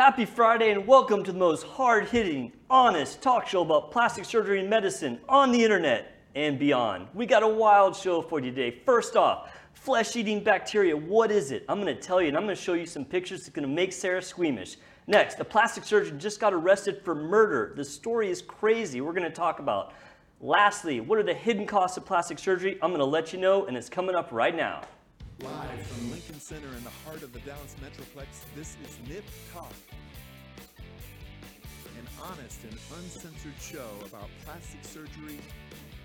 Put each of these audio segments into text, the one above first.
Happy Friday and welcome to the most hard hitting, honest talk show about plastic surgery and medicine on the internet and beyond. We got a wild show for you today. First off, flesh eating bacteria. What is it? I'm going to tell you and I'm going to show you some pictures that's going to make Sarah squeamish. Next, a plastic surgeon just got arrested for murder. The story is crazy. We're going to talk about. Lastly, what are the hidden costs of plastic surgery? I'm going to let you know, and it's coming up right now. Live from Lincoln Center in the heart of the Dallas Metroplex, this is Nip Talk. An honest and uncensored show about plastic surgery,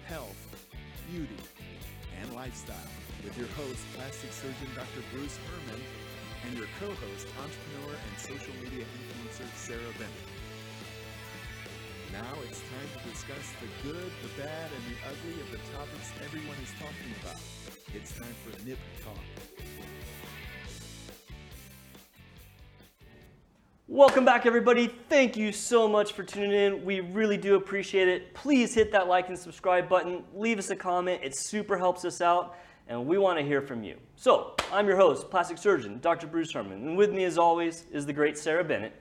health, beauty, and lifestyle. With your host, plastic surgeon Dr. Bruce Hermann, and your co host, entrepreneur and social media influencer Sarah Bennett. Now it's time to discuss the good, the bad, and the ugly of the topics everyone is talking about. It's time for Nip Talk. Welcome back, everybody. Thank you so much for tuning in. We really do appreciate it. Please hit that like and subscribe button. Leave us a comment. It super helps us out, and we want to hear from you. So, I'm your host, plastic surgeon, Dr. Bruce Hermann, and with me, as always, is the great Sarah Bennett.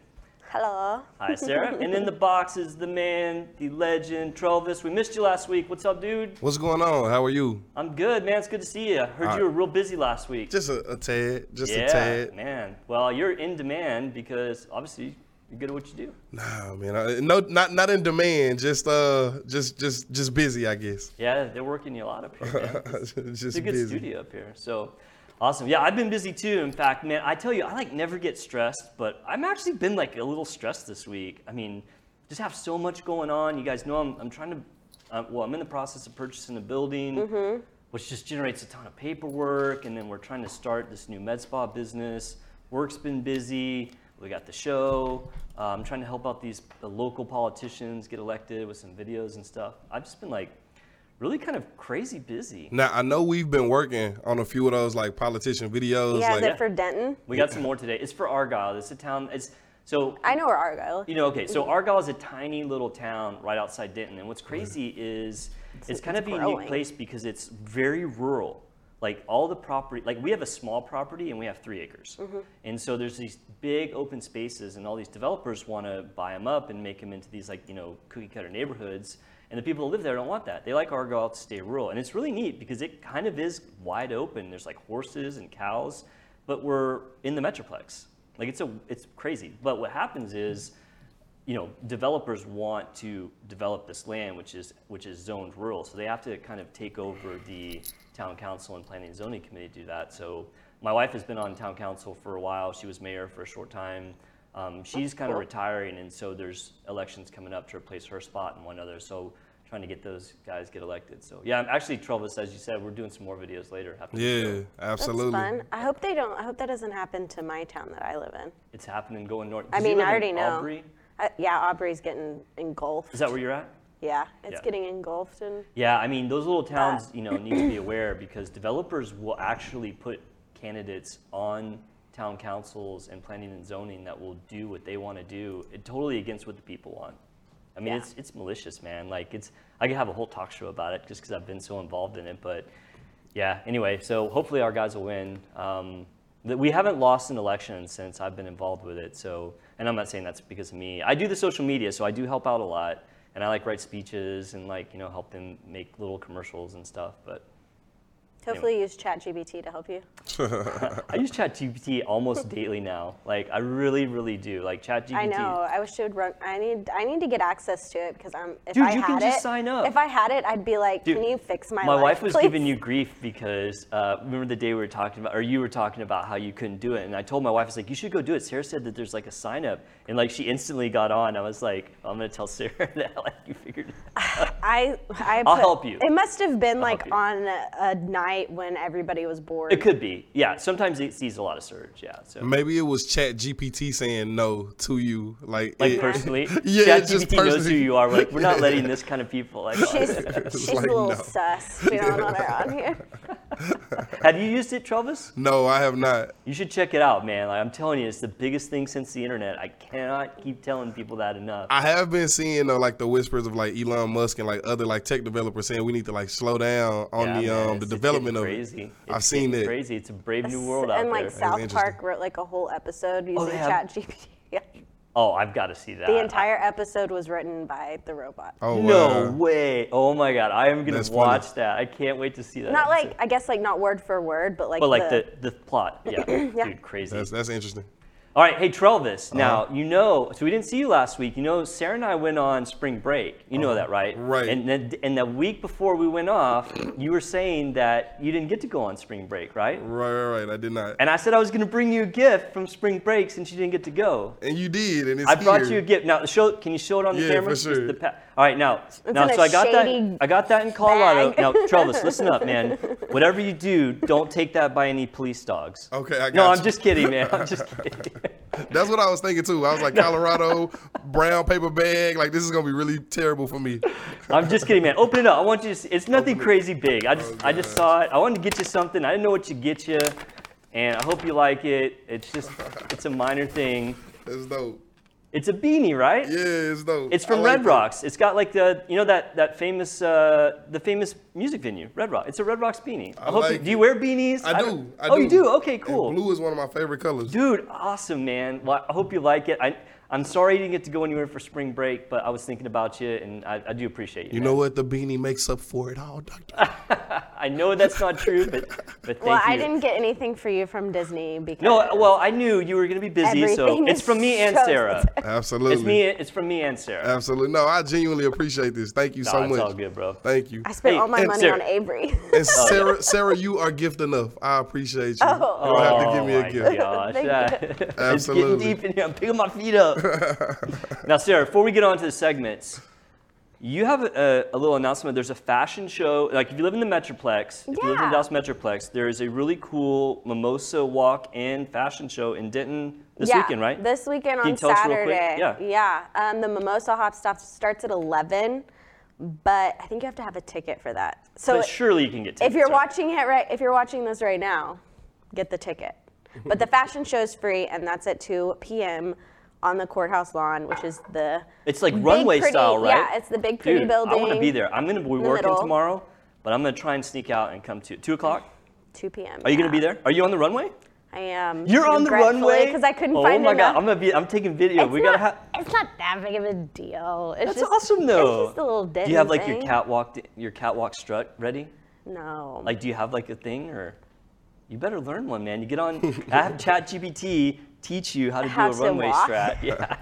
Hello. Hi, Sarah. and in the box is the man, the legend, Travis. We missed you last week. What's up, dude? What's going on? How are you? I'm good, man. It's good to see you. I heard All you were real busy last week. Just a, a tad, just yeah, a tad. man. Well, you're in demand because obviously you're good at what you do. Nah, man. I, no, not not in demand. Just uh, just just just busy, I guess. Yeah, they're working you a lot up here. Man. It's, just it's a good busy. studio up here. So awesome. Yeah, I've been busy too. In fact, man, I tell you, I like never get stressed, but I'm actually been like a little stressed this week. I mean, just have so much going on. You guys know I'm I'm trying to. Uh, well, I'm in the process of purchasing a building. Which just generates a ton of paperwork, and then we're trying to start this new med spa business. Work's been busy. We got the show. Uh, I'm trying to help out these the local politicians get elected with some videos and stuff. I've just been like really kind of crazy busy. Now I know we've been working on a few of those like politician videos. Yeah, like, is it for Denton? We got some more today. It's for Argyle. It's a town. It's so I know where Argyle. you know. Okay, so Argyle is a tiny little town right outside Denton, and what's crazy is it's, kind it's of a unique place because it's very rural. Like all the property, like we have a small property and we have three acres, Mm-hmm. and so there's these big open spaces, and all these developers want to buy them up and make them into these like you know cookie cutter neighborhoods. And the people that live there don't want that. They like Argyle to stay rural, and it's really neat because it kind of is wide open. There's like horses and cows, but we're in the metroplex. Like it's a it's crazy. But what happens is, you know, developers want to develop this land, which is which is zoned rural. So they have to kind of take over the town council and planning and zoning committee to do that. So my wife has been on town council for a while. She was mayor for a short time. Um, she's kind of retiring, and so there's elections coming up to replace her spot and one other. So trying to get those guys get elected. So yeah, I'm actually, Travis, as you said, we're doing some more videos later. After the Yeah, show. absolutely. That's fun. I hope they don't. I hope that doesn't happen to my town that I live in. It's happening going north. I mean, I already know. Aubrey? Uh, yeah, Aubrey's getting engulfed. Is that where you're at? Yeah, it's Yeah. getting engulfed in. Yeah, I mean, those little towns, you know, need to be aware because developers will actually put candidates on town councils and planning and zoning that will do what they want to do, it, totally against what the people want. I mean, Yeah. it's it's malicious, man. Like, it's I could have a whole talk show about it just because I've been so involved in it. But yeah, anyway, so hopefully our guys will win. Um, we haven't lost an election since I've been involved with it. So, and I'm not saying that's because of me. I do the social media, so I do help out a lot, and I like write speeches and like you know help them make little commercials and stuff. But Hopefully, use ChatGPT to help you. I use ChatGPT almost daily now. Like I really, really do. Like ChatGPT. I know. I wish it would run. I need. I need to get access to it because I'm. If Dude, I you had can just it, sign up. If I had it, I'd be like, Dude, "Can you fix my, life? My life, wife was please?" giving you grief because uh, remember the day we were talking about, or you were talking about how you couldn't do it, and I told my wife, I was like, you should go do it. Sarah said that there's like a sign up, and like she instantly got on. I was like, I'm gonna tell Sarah that like you figured it out. I. I I'll help you. It must have been like help you. on a, a night when everybody was bored. It could be, yeah. Sometimes it sees a lot of surge, yeah. So Maybe it was Chat GPT saying no to you, like like it- personally, Yeah, it just ChatGPT knows who you are. Like we're not letting this kind of people. Like, She's, she's like, a little no. sus. We don't want her on here. have you used it, Travis? No, I have not. You should check it out, man. Like I'm telling you, it's the biggest thing since the internet. I cannot keep telling people that enough. I have been seeing though, like the whispers of like Elon Musk and like other like tech developers saying we need to like slow down on Yeah, the man, um the development of crazy. it. It's I've seen it. Crazy. It's a brave new world out and like. South. Park wrote like a whole episode using Oh, they have- ChatGPT. Yeah. Oh, I've got to see that. The entire episode was written by the robot. Oh No wow. way! Oh my god, I am gonna That's funny. watch that. I can't wait to see that. Not episode. like I guess like not word for word, but like but like the, the the plot. Yeah, Yeah. dude, crazy. That's that's interesting. All right, hey Trelvis. Uh-huh. Now you know, so we didn't see you last week. You know, Sarah and I went on spring break. You know that, right? Uh-huh. Right. And then, and the week before we went off, you were saying that you didn't get to go on spring break, right? Right, right, right. I did not. And I said I was going to bring you a gift from spring break since you didn't get to go. And you did, and it's I brought here. you a gift. Now, show. Can you show it on the Yeah, camera? for sure. the pa- All right, now, now, so I got that. I got that in Colorado. bag. Now, Travis, listen up, man. Whatever you do, don't take that by any police dogs. Okay, I got No, I'm just kidding, man. I'm just kidding. That's what I was thinking too. I was like, Colorado, brown paper bag. Like, this is gonna be really terrible for me. I'm just kidding, man. Open it up. I want you to see. It's nothing Open it. crazy big. I just, Oh, I just oh, saw it. I wanted to get you something. I didn't know what to get you, and I hope you like it. It's just, it's a minor thing. It's dope. It's a beanie, right? Yeah, it's dope. It's from like Red that. Rocks. It's got like the, you know that that famous, uh, the famous music venue, Red Rock. It's a Red Rocks beanie. I, I hope. you, like do you wear beanies? I don't- do. I oh, do. you do? Okay, And cool. blue is one of my favorite colors. Dude, awesome, man. Well, I hope you like it. I, I'm sorry you didn't get to go anywhere for spring break, but I was thinking about you, and I, I do appreciate you. You man. know what? The beanie makes up for it all, Doctor. I know that's not true, but but thank well, you. I didn't get anything for you from Disney because No, well, I knew you were gonna be busy, so it's from me and so Sarah. Absolutely. It's me. It's from me and Sarah. Absolutely. No, I genuinely appreciate this. Thank you No, so it's much. all good, bro. Thank you. I spent Hey, all my money Sarah- on Avery. And oh, Sarah, Sarah, you are gift enough. I appreciate you. Oh. you don't have to give me oh a my gift. gosh. Thank yeah. it's getting deep in here. I'm picking my feet up. Now, Sarah, before we get on to the segments, you have a, a little announcement. There's a fashion show. Like, if you live in the Metroplex, if you live in the Dallas Metroplex, there is a really cool mimosa walk and fashion show in Denton this yeah, weekend, right? This weekend on tell us real quick? Saturday. Yeah. Yeah. Um, the Mimosa Hop Stop starts at 11, but I think you have to have a ticket for that. So but surely you can get tickets. if you're right? watching it right, if you're watching this right now, get the ticket. But the fashion show is free, and that's at 2 p.m. on the courthouse lawn, which is the It's like big, runway pretty- style, right? Yeah, it's the big pretty Dude, building. I want to be there. I'm going to be the working middle. tomorrow, but I'm going to try and sneak out and come to 2 o'clock. 2 p.m. Are you going to be there? Are you on the runway? I am. You're on the runway? because I couldn't find you. oh find my enough. god, I'm gonna be. I'm taking video. It's we not, gotta have. It's not that big of a deal. It's That's just, awesome though. It's just a little Do you have Denton like your thing. catwalk, your catwalk strut ready? No. Like, do you have like a thing or? You better learn one, man. You get on. I have ChatGPT teach you how to How do a to runway walk? strat. Yeah.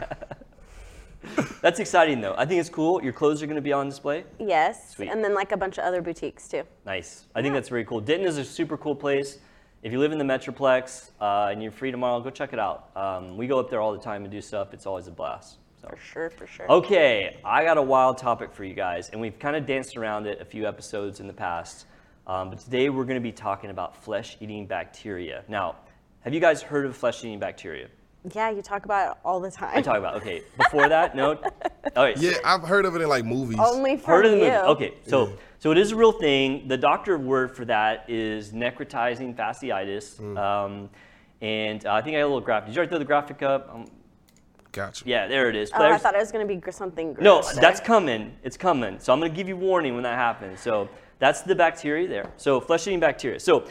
That's exciting though. I think it's cool. Your clothes are gonna be on display. yes, Sweet. and then like a bunch of other boutiques too. Nice. I think that's very cool. Denton is a super cool place. If you live in the Metroplex uh, and you're free tomorrow, go check it out. Um, we go up there all the time and do stuff. It's always a blast. So. For sure, for sure. Okay, I got a wild topic for you guys, and we've kind of danced around it a few episodes in the past. Um, but today we're going to be talking about flesh-eating bacteria. Now, have you guys heard of flesh-eating bacteria? Yeah, you talk about it all the time. I talk about. Okay, before that, no. All right. Yeah, I've heard of it in like movies. Only from Heard of the you. movie? Okay, so so it is a real thing. The doctor word for that is necrotizing fasciitis. Um, and uh, I think I got a little graphic. Did you already throw the graphic up? Um, Gotcha. yeah, there it is. Oh, I thought it was gonna be gr- something. No, gross that's coming. It's coming. So I'm going to give you warning when that happens. So that's the bacteria there. So flesh-eating bacteria. So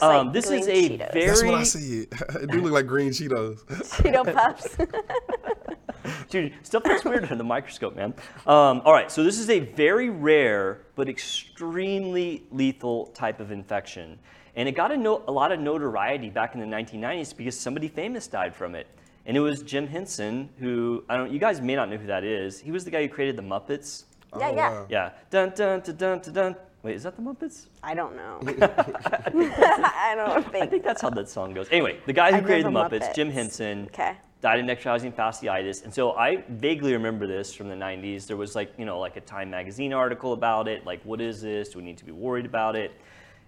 um, like this is a Cheetos. very That's what I see. it do look like green Cheetos. Cheeto puffs. dude stuff that's weird under the microscope, man. Um, all right, so this is a very rare but extremely lethal type of infection, and it got a, no- a lot of notoriety back in the 1990s because somebody famous died from it. And it was Jim Henson, who I don't. You guys may not know who that is. He was the guy who created the Muppets. yeah, Oh, yeah. wow. Yeah. Dun dun dun dun dun. dun. Wait, is that the Muppets? I don't know. I don't think. I think that's how that song goes. Anyway, the guy who I created the the Muppets, Jim Henson, Okay. died of necrotizing fasciitis. And so I vaguely remember this from the 90s. There was like, you know, like a Time magazine article about it. Like, what is this? Do we need to be worried about it?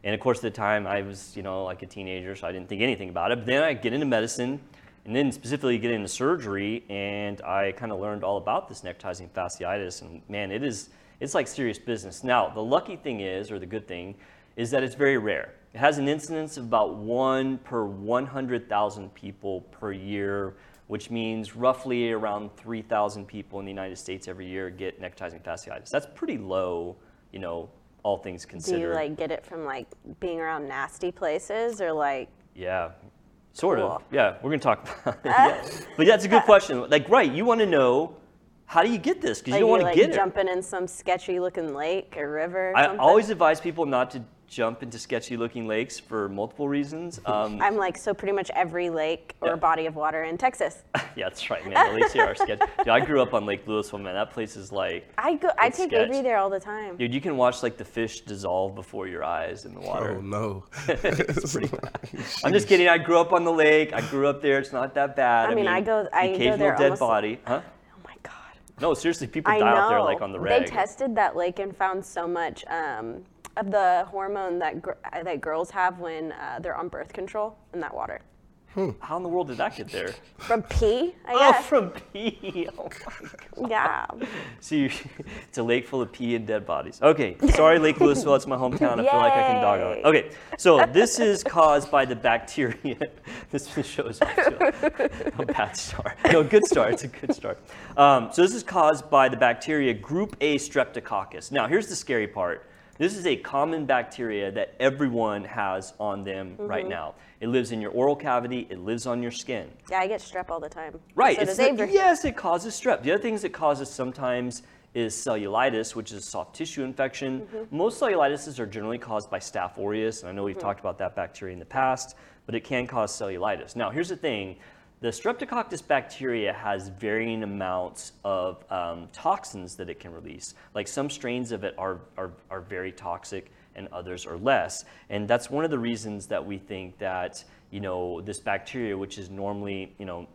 And of course, at the time, I was, you know, like a teenager, so I didn't think anything about it. But then I get into medicine, and then specifically get into surgery, and I kind of learned all about this necrotizing fasciitis. And man, it is, it's like serious business. Now, the lucky thing is, or the good thing, is that it's very rare. It has an incidence of about one per 100,000 people per year, which means roughly around 3,000 people in the United States every year get necrotizing fasciitis. That's pretty low, you know, all things considered. Do you like get it from like being around nasty places or like? Yeah. Sort Cool. of. Yeah, we're gonna talk about it. yeah. But that's a good question. Like, right, you want to know how do you get this because Are you don't want to like get it. jumping in some sketchy looking lake or river? Or I something? always advise people not to jump into sketchy looking lakes for multiple reasons. Um, I'm like so pretty much every lake or Yeah. body of water in Texas. yeah, that's right, man. The lakes here are sketchy. Dude, I grew up on Lake Lewisville, man. That place is like, I go. I take sketch. Avery there all the time. dude, you can watch like the fish dissolve before your eyes in the water. Oh no. I'm just kidding. I grew up on the lake. I grew up there. It's not that bad. I mean, I go- I the go occasional there dead almost- body, huh? No, seriously, people I die know. out there like on the reg. They tested that lake and found so much um, of the hormone that gr- that girls have when uh, they're on birth control in that water. How in the world did that get there? From pee, I Oh, guess. from pee. Oh my god. yeah. So you, it's a lake full of pee and dead bodies. Okay, sorry, Lake Lewisville. It's my hometown. I feel like I can dog on it. Okay, so this is caused by the bacteria. this shows off a, a bad start. No, good start. It's a good start. Um, so this is caused by the bacteria Group A Streptococcus. Now, here's the scary part. This is a common bacteria that everyone has on them right Mm-hmm. now. It lives in your oral cavity. It lives on your skin. Yeah, I get strep all the time. Right. So does the- yes, it causes strep. The other things it causes sometimes is cellulitis, which is a soft tissue infection. Mm-hmm. Most cellulitis are generally caused by Staph aureus, and I know we've talked about that bacteria in the past, but it can cause cellulitis. Now, here's the thing. The Streptococcus bacteria has varying amounts of um, toxins that it can release. Like some strains of it are, are, are very toxic and others are less. And that's one of the reasons that we think that, you know, this bacteria, which is normally, you know,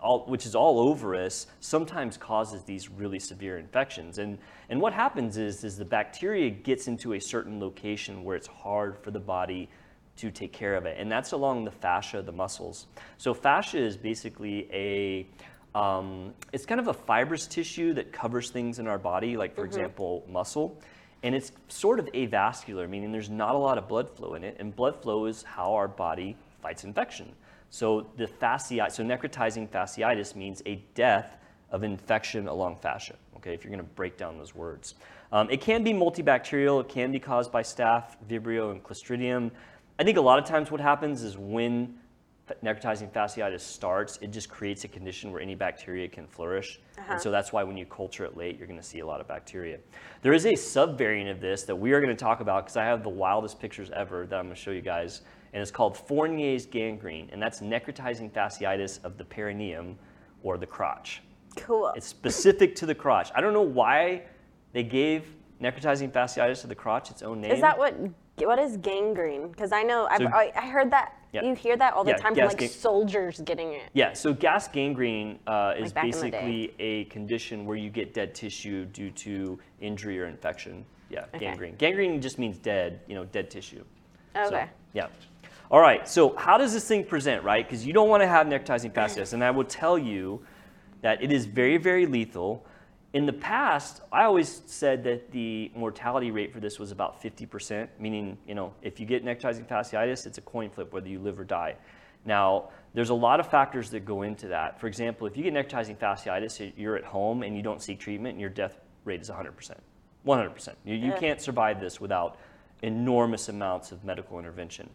all, which is all over us, sometimes causes these really severe infections. And, and what happens is, is the bacteria gets into a certain location where it's hard for the body to take care of it. And that's along the fascia, of the muscles. So fascia is basically a, um, it's kind of a fibrous tissue that covers things in our body, like for example, muscle. And it's sort of avascular, meaning there's not a lot of blood flow in it. And blood flow is how our body fights infection. So the fasciitis, so necrotizing fasciitis means a death of infection along fascia. Okay, if you're going to break down those words, um, it can be multibacterial. It can be caused by Staph, Vibrio, and Clostridium. I think a lot of times what happens is when necrotizing fasciitis starts, it just creates a condition where any bacteria can flourish. And uh-huh. so that's why when you culture it late, you're going to see a lot of bacteria. There is a subvariant of this that we are going to talk about because I have the wildest pictures ever that I'm going to show you guys. And it's called Fournier's gangrene, and that's necrotizing fasciitis of the perineum or the crotch. Cool. It's specific to the crotch. I don't know why they gave necrotizing fasciitis to the crotch its own name. Is that what what is gangrene? Because I know I've, So- I, I heard that Yeah. you hear that all the Yeah, time from like gang- soldiers getting it. Yeah, so gas gangrene uh, is Like back in the day. basically a condition where you get dead tissue due to injury or infection. Yeah, Okay. gangrene. Gangrene just means dead, you know, dead tissue. So, Okay. yeah. All right, so how does this thing present, right? Because you don't want to have necrotizing fasciitis, and I will tell you that it is very, very lethal. In the past, I always said that the mortality rate for this was about 50%, meaning, you know, if you get necrotizing fasciitis, it's a coin flip whether you live or die. Now, there's a lot of factors that go into that. For example, if you get necrotizing fasciitis, you're at home and you don't seek treatment, and your death rate is 100%. 100%. You, you can't survive this without enormous amounts of medical intervention.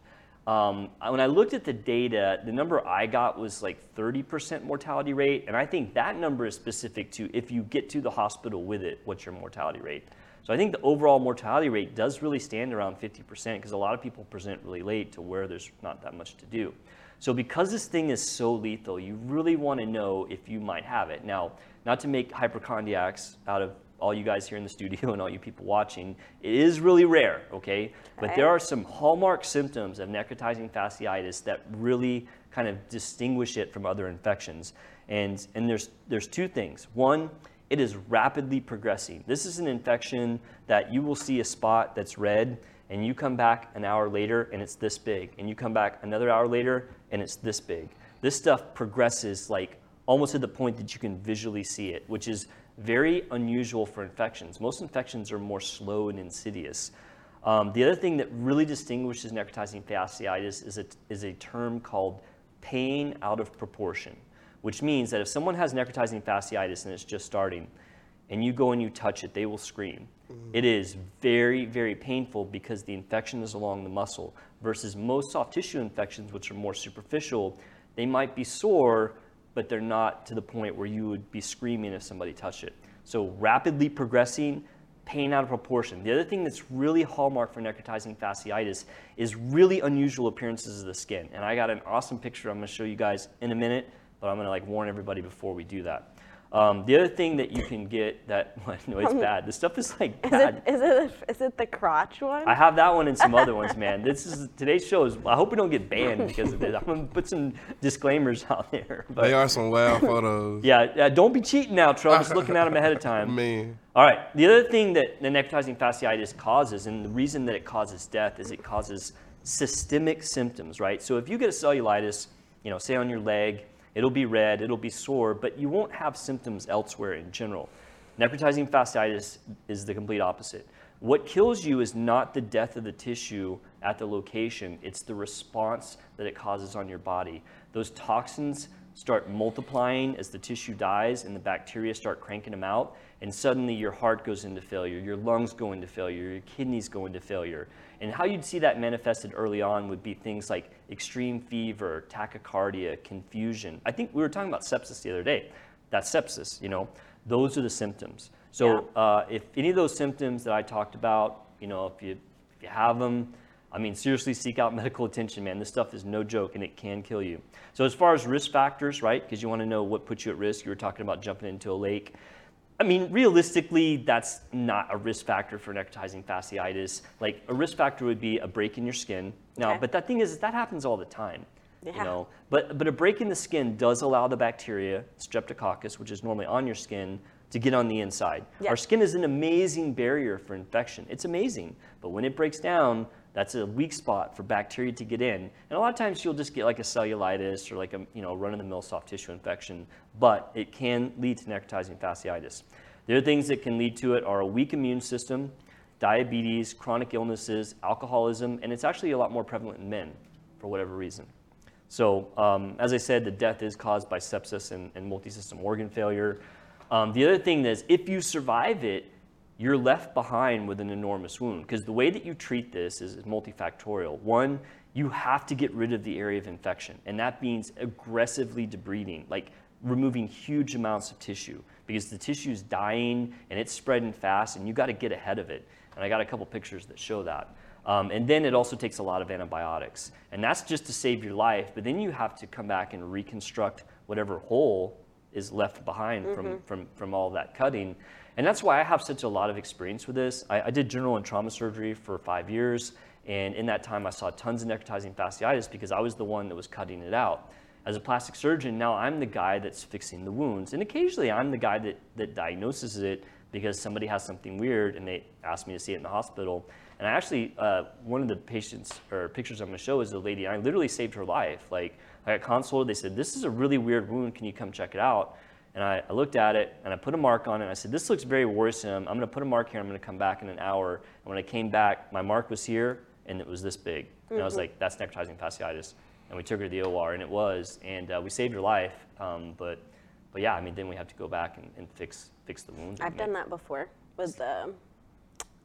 Um, when I looked at the data, the number I got was like 30% mortality rate, and I think that number is specific to if you get to the hospital with it, what's your mortality rate? So I think the overall mortality rate does really stand around 50% because a lot of people present really late to where there's not that much to do. So because this thing is so lethal, you really want to know if you might have it. Now, not to make hypochondriacs out of all you guys here in the studio and all you people watching, it is really rare, okay? But there are some hallmark symptoms of necrotizing fasciitis that really kind of distinguish it from other infections. And, and there's, there's two things. One, it is rapidly progressing. This is an infection that you will see a spot that's red, and you come back an hour later and it's this big, and you come back another hour later and it's this big. This stuff progresses like almost to the point that you can visually see it, which is very unusual for infections. Most infections are more slow and insidious. Um, the other thing that really distinguishes necrotizing fasciitis is a, is a term called pain out of proportion, which means that if someone has necrotizing fasciitis and it's just starting, and you go and you touch it, they will scream. It is very, very painful because the infection is along the muscle versus most soft tissue infections, which are more superficial, they might be sore, but they're not to the point where you would be screaming if somebody touched it. So rapidly progressing, pain out of proportion. The other thing that's really hallmark for necrotizing fasciitis is really unusual appearances of the skin. And I got an awesome picture I'm to show you guys in a minute, but I'm to like warn everybody before we do that. Um, the other thing that you can get that no, it's bad. This stuff is like Is bad. it, is it is it the crotch one? I have that one and some other ones, man. This is today's show is. I hope we don't get banned because of this. I'm gonna put some disclaimers out there. But They are some wild photos. yeah, yeah, don't be cheating now, Trump. Just looking at them ahead of time. Man. All right. The other thing that the necrotizing fasciitis causes, and the reason that it causes death, is it causes systemic symptoms, right? So if you get a cellulitis, you know, say on your leg, it'll be red, it'll be sore, but you won't have symptoms elsewhere in general. Necrotizing fasciitis is the complete opposite. What kills you is not the death of the tissue at the location, it's the response that it causes on your body. Those toxins start multiplying as the tissue dies and the bacteria start cranking them out, and suddenly your heart goes into failure, your lungs go into failure, your kidneys go into failure. And how you'd see that manifested early on would be things like extreme fever, tachycardia, confusion. I think we were talking about sepsis the other day. That's sepsis, you know. Those are the symptoms. So uh, if any of those symptoms that I talked about, you know, if you if you have them, I mean, seriously seek out medical attention, man. This stuff is no joke and it can kill you. So, as far as risk factors, right, because you want to know what puts you at risk, you were talking about jumping into a lake. I mean, realistically, that's not a risk factor for necrotizing fasciitis. Like, a risk factor would be a break in your skin. Now, Okay. but that thing is, that happens all the time. You Yeah. know, but, but a break in the skin does allow the bacteria, streptococcus, which is normally on your skin, to get on the inside. Yeah. Our skin is an amazing barrier for infection. It's amazing. But when it breaks down, that's a weak spot for bacteria to get in. And a lot of times you'll just get like a cellulitis or like a you know run-of-the-mill soft tissue infection, but it can lead to necrotizing fasciitis. The other things that can lead to it are a weak immune system, diabetes, chronic illnesses, alcoholism, and it's actually a lot more prevalent in men for whatever reason. So, um, as I said, the death is caused by sepsis and, and multi-system organ failure. Um, the other thing is, if you survive it, you're left behind with an enormous wound because the way that you treat this is, multifactorial. One, you have to get rid of the area of infection, and that means aggressively debriding, like removing huge amounts of tissue because the tissue is dying and it's spreading fast, and you got to get ahead of it. And I got a couple pictures that show that. Um, and then it also takes a lot of antibiotics. And that's just to save your life, but then you have to come back and reconstruct whatever hole is left behind from, from, from all that cutting. And that's why I have such a lot of experience with this. I, I did general and trauma surgery for five years, and in that time I saw tons of necrotizing fasciitis because I was the one that was cutting it out. As a plastic surgeon, now I'm the guy that's fixing the wounds. And occasionally I'm the guy that, that diagnoses it because somebody has something weird and they ask me to see it in the hospital. And I actually, uh, one of the patients or pictures I'm going to show is a lady. I literally saved her life. Like I got consulted. They said, "This is a really weird wound. Can you come check it out?" And I, I looked at it and I put a mark on it. And I said, "This looks very worrisome. I'm going to put a mark here. I'm going to come back in an hour." And when I came back, my mark was here and it was this big. And I was like, "That's necrotizing fasciitis." And we took her to the OR, and it was, and uh, we saved her life. Um, but, but yeah, I mean, then we have to go back and, and fix fix the wound. I've done that before with the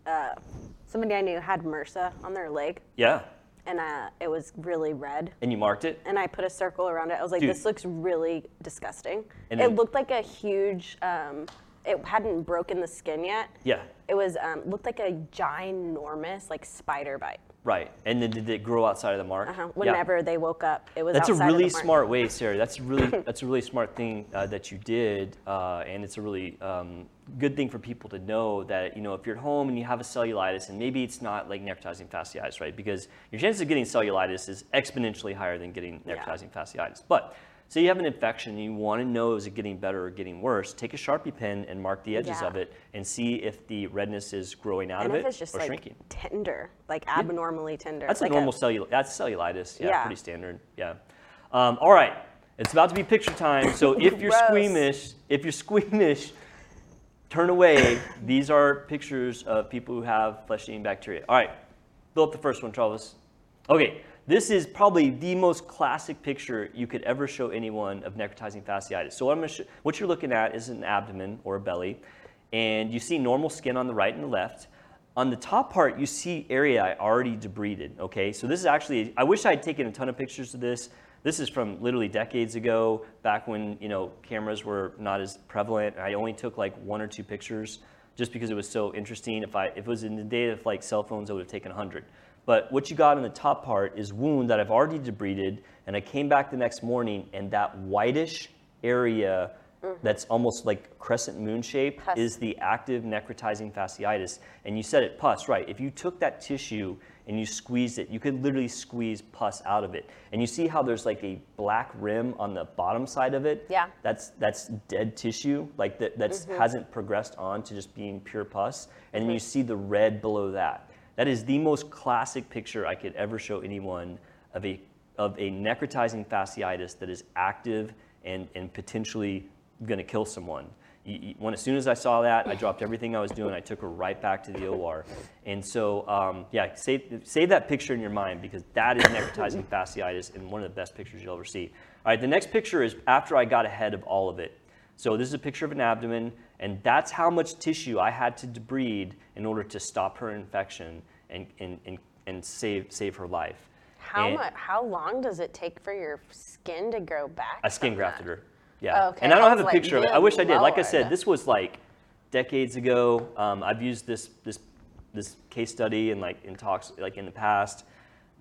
uh, somebody I knew had MRSA on their leg, Yeah, and uh, it was really red. and you marked it. And I put a circle around it. I was like, Dude. this looks really disgusting. And it then- looked like a huge. Um, it hadn't broken the skin yet. Yeah, It was um, looked like a ginormous like spider bite. Right. And then did it grow outside of the mark? Uh-huh. Yeah. Whenever they woke up, it was. That's a really the mark. smart way, Sarah. That's a really that's a really smart thing uh, that you did, uh, and it's a really um, good thing for people to know that you know if you're at home and you have a cellulitis, and maybe it's not like necrotizing fasciitis, right? Because your chances of getting cellulitis is exponentially higher than getting Yeah. necrotizing fasciitis. But say you have an infection and you want to know is it getting better or getting worse, take a sharpie pen and mark the edges Yeah. of it and see if the redness is growing out And of if it it's just or like shrinking. tender, like abnormally tender. That's like a normal cellul- That's cellulitis. Yeah, Yeah. pretty standard. Yeah. Um, all right. It's about to be picture time. So if you're squeamish, if you're squeamish, turn away. These are pictures of people who have flesh-eating bacteria. All right. Fill up the first one, Travis. Okay. This is probably the most classic picture you could ever show anyone of necrotizing fasciitis. So what, what you're looking at is an abdomen or a belly, and you see normal skin on the right and the left. On the top part, you see area I already debrided, okay? So this is actually, I wish I had taken a ton of pictures of this. This This is from literally decades ago, back when you know cameras were not as prevalent. I only took like one or two pictures just because it was so interesting. If I if it was in the day of like cell phones, I would have taken 100. But what you got in the top part is wound that I've already debrided, and I came back the next morning, and that whitish area mm-hmm. that's almost like crescent moon shape Pus. is the active necrotizing fasciitis. And you said it, pus, right? If you took that tissue and you squeezed it, you could literally squeeze pus out of it. And you see how there's like a black rim on the bottom side of it? Yeah. That's that's dead tissue, like that that's mm-hmm. hasn't progressed on to just being pure pus. And then you mm-hmm. see the red below that. That is the most classic picture I could ever show anyone of a of a necrotizing fasciitis that is active and, and potentially going to kill someone. When as soon as I saw that, I dropped everything I was doing. I took her right back to the OR. And so, um, yeah, save, save that picture in your mind because that is necrotizing fasciitis and one of the best pictures you'll ever see. All right, the next picture is after I got ahead of all of it. So this is a picture of an abdomen, and that's how much tissue I had to debride in order to stop her infection and, and, and, and save, save her life. How And- much? How long does it take for your skin to grow back? I skin grafted that? her. Yeah. Okay, And I don't have a like, picture of it. I wish I did. Like I said, this was like decades ago. Um, I've used this this this case study and like in talks like in the past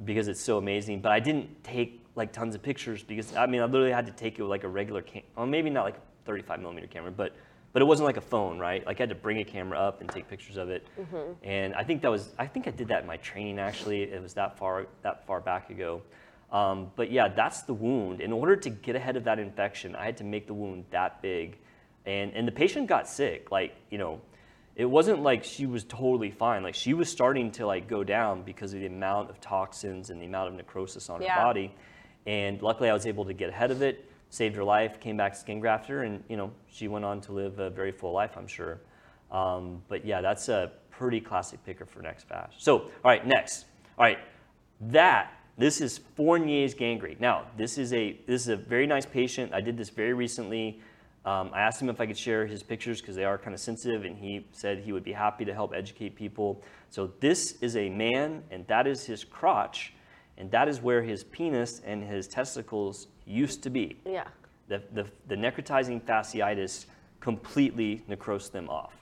because it's so amazing. But I didn't take like tons of pictures because I mean I literally had to take it with like a regular cam. Well, maybe not like a 35 millimeter camera, but but it wasn't like a phone, right? Like I had to bring a camera up and take pictures of it. And I think that was I think I did that in my training actually. It was that far that far back ago. Um, but yeah, that's the wound. In order to get ahead of that infection, I had to make the wound that big. And, and the patient got sick. Like, you know, it wasn't like she was totally fine. Like she was starting to like go down because of the amount of toxins and the amount of necrosis on Yeah. her body. And luckily I was able to get ahead of it, saved her life, came back skin grafter, and you know, she went on to live a very full life, I'm sure. Um, but yeah, that's a pretty classic picker for next fast. So, all right, next. All right, that this is Fournier's gangrene. Now, this is a this is a very nice patient. I did this very recently. Um, I asked him if I could share his pictures because they are kind of sensitive, and he said he would be happy to help educate people. So this is a man, and that is his crotch, and that is where his penis and his testicles used to be. Yeah. The, the, the necrotizing fasciitis completely necrosed them off.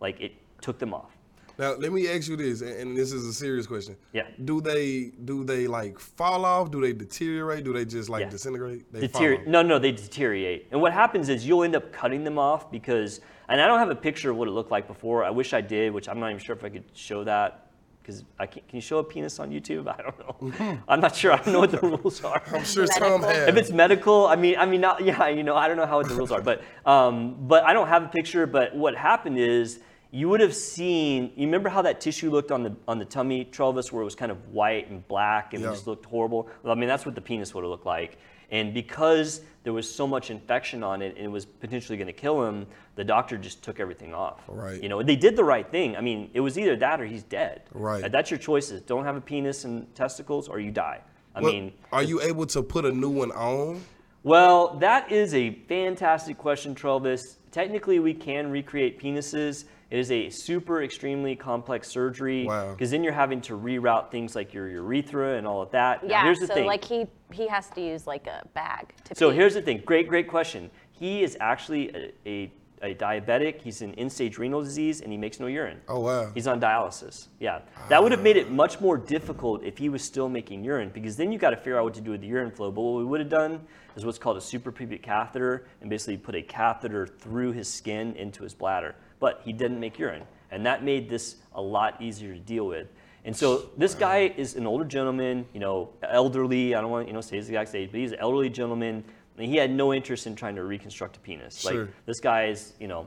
Like it took them off. Now let me ask you this, and and this is a serious question. Yeah. Do they do they like fall off? Do they deteriorate? Do they just like Yeah. disintegrate? They Deterior- fall off. no, no, they deteriorate. And what happens is you'll end up cutting them off because, and I don't have a picture of what it looked like before. I wish I did, which I'm not even sure if I could show that because I can, can you show a penis on YouTube? I don't know. I'm not sure. I don't know what the rules are. I'm sure some Medical. have. If it's medical, I mean, I mean, not yeah, you know, I don't know how what the rules are, but um, but I don't have a picture. But what happened is you would have seen. You remember how that tissue looked on the on the tummy Travis, where it was kind of white and black and it Yeah. just looked horrible. Well, I mean, that's what the penis would have looked like. And because there was so much infection on it and it was potentially going to kill him, the doctor just took everything off. Right. You know, they did the right thing. I mean, it was either that or he's dead. Right. That's your choices. Don't have a penis and testicles, or you die. I Well, mean, are you able to put a new one on? well, that is a fantastic question, Travis. Technically, we can recreate penises. It is a super extremely complex surgery Wow. because then you're having to reroute things like your urethra and all of that. Now, Yeah. here's the so thing. like he he has to use like a bag to. So pee. here's the thing. Great, great question. He is actually a, a, a diabetic. He's in end-stage renal disease, and he makes no urine. Oh wow. He's on dialysis. Yeah. Ah. That would have made it much more difficult if he was still making urine because then you got to figure out what to do with the urine flow. But what we would have done is what's called a suprapubic catheter and basically put a catheter through his skin into his bladder. But he didn't make urine. And that made this a lot easier to deal with. And so this guy is an older gentleman, you know, elderly. I don't want to, you know, say his exact age, but he's an elderly gentleman. And he had no interest in trying to reconstruct a penis. Sure. Like this guy is, you know,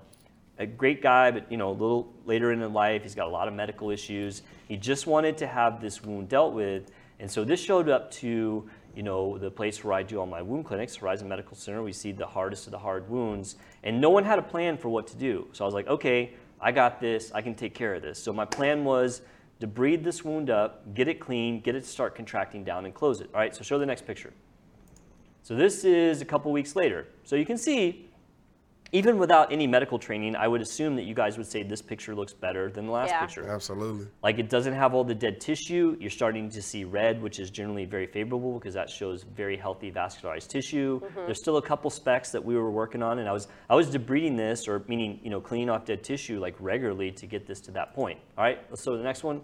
a great guy, but you know, a little later in his life, he's got a lot of medical issues. He just wanted to have this wound dealt with, and so this showed up to you know the place where I do all my wound clinics, Horizon Medical Center. We see the hardest of the hard wounds, and no one had a plan for what to do. So I was like, okay, I got this. I can take care of this. So my plan was to breathe this wound up, get it clean, get it to start contracting down, and close it. All right. So show the next picture. So this is a couple weeks later. So you can see even without any medical training, I would assume that you guys would say this picture looks better than the last Yeah. picture. Absolutely. Like it doesn't have all the dead tissue. You're starting to see red, which is generally very favorable because that shows very healthy vascularized tissue. Mm-hmm. There's still a couple specks that we were working on, and I was I was debriding this, or meaning you know cleaning off dead tissue like regularly to get this to that point. All right, let's go to the next one.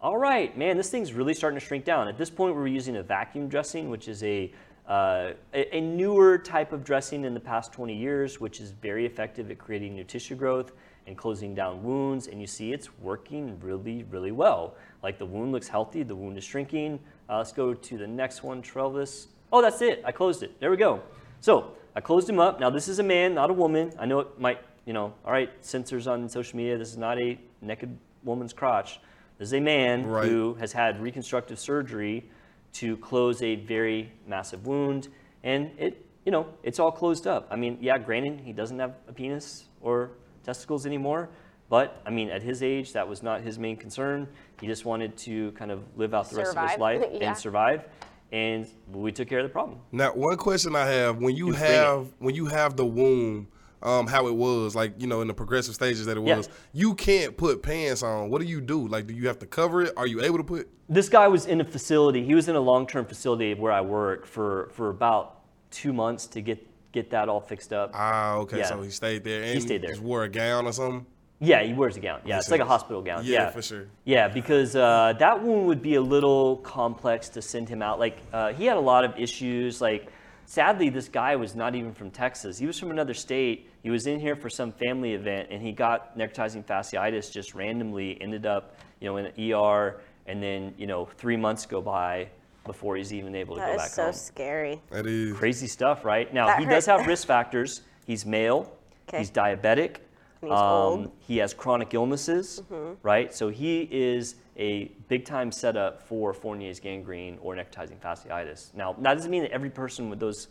All right, man, this thing's really starting to shrink down. At this point, we're using a vacuum dressing, which is a, uh, a, a newer type of dressing in the past 20 years, which is very effective at creating new tissue growth and closing down wounds. And you see it's working really, really well. Like the wound looks healthy, the wound is shrinking. Uh, let's go to the next one, Travis. Oh, that's it. I closed it. There we go. So I closed him up. Now, this is a man, not a woman. I know it might, you know, all right, censors on social media. This is not a naked woman's crotch. This is a man Right. who has had reconstructive surgery to close a very massive wound, and it, you know, it's all closed up. I mean, yeah, granted, he doesn't have a penis or testicles anymore, but I mean, at his age, that was not his main concern. He just wanted to kind of live out the rest of his life Yeah. and survive, and we took care of the problem. Now, one question I have: when you You have when you have the wound, um, how it was, like you know, in the progressive stages that it Yeah. was, you can't put pants on. What do you do? Like, do you have to cover it? Are you able to put? This guy was in a facility. He was in a long-term facility where I work for for about two months to get get that all fixed up. Ah, okay. Yeah. So he stayed there and he stayed there. Just wore a gown or something. Yeah, he wears a gown. Yeah, it's like a hospital gown. Yeah, Yeah, for sure. Yeah, because uh, that wound would be a little complex to send him out. Like uh, he had a lot of issues. Like sadly, this guy was not even from Texas. He was from another state. He was in here for some family event, and he got necrotizing fasciitis just randomly. Ended up, you know, in an ER, and then you know, three months go by before he's even able to That go back so home. That is so scary. That is. Crazy stuff, right? Now That he does have risk factors. He's male. Okay. He's diabetic. And he's old. Mm-hmm. He has chronic illnesses, Mhm. right? So he is a big time setup for Fournier's gangrene or necrotizing fasciitis. Now, that doesn't mean that every person with those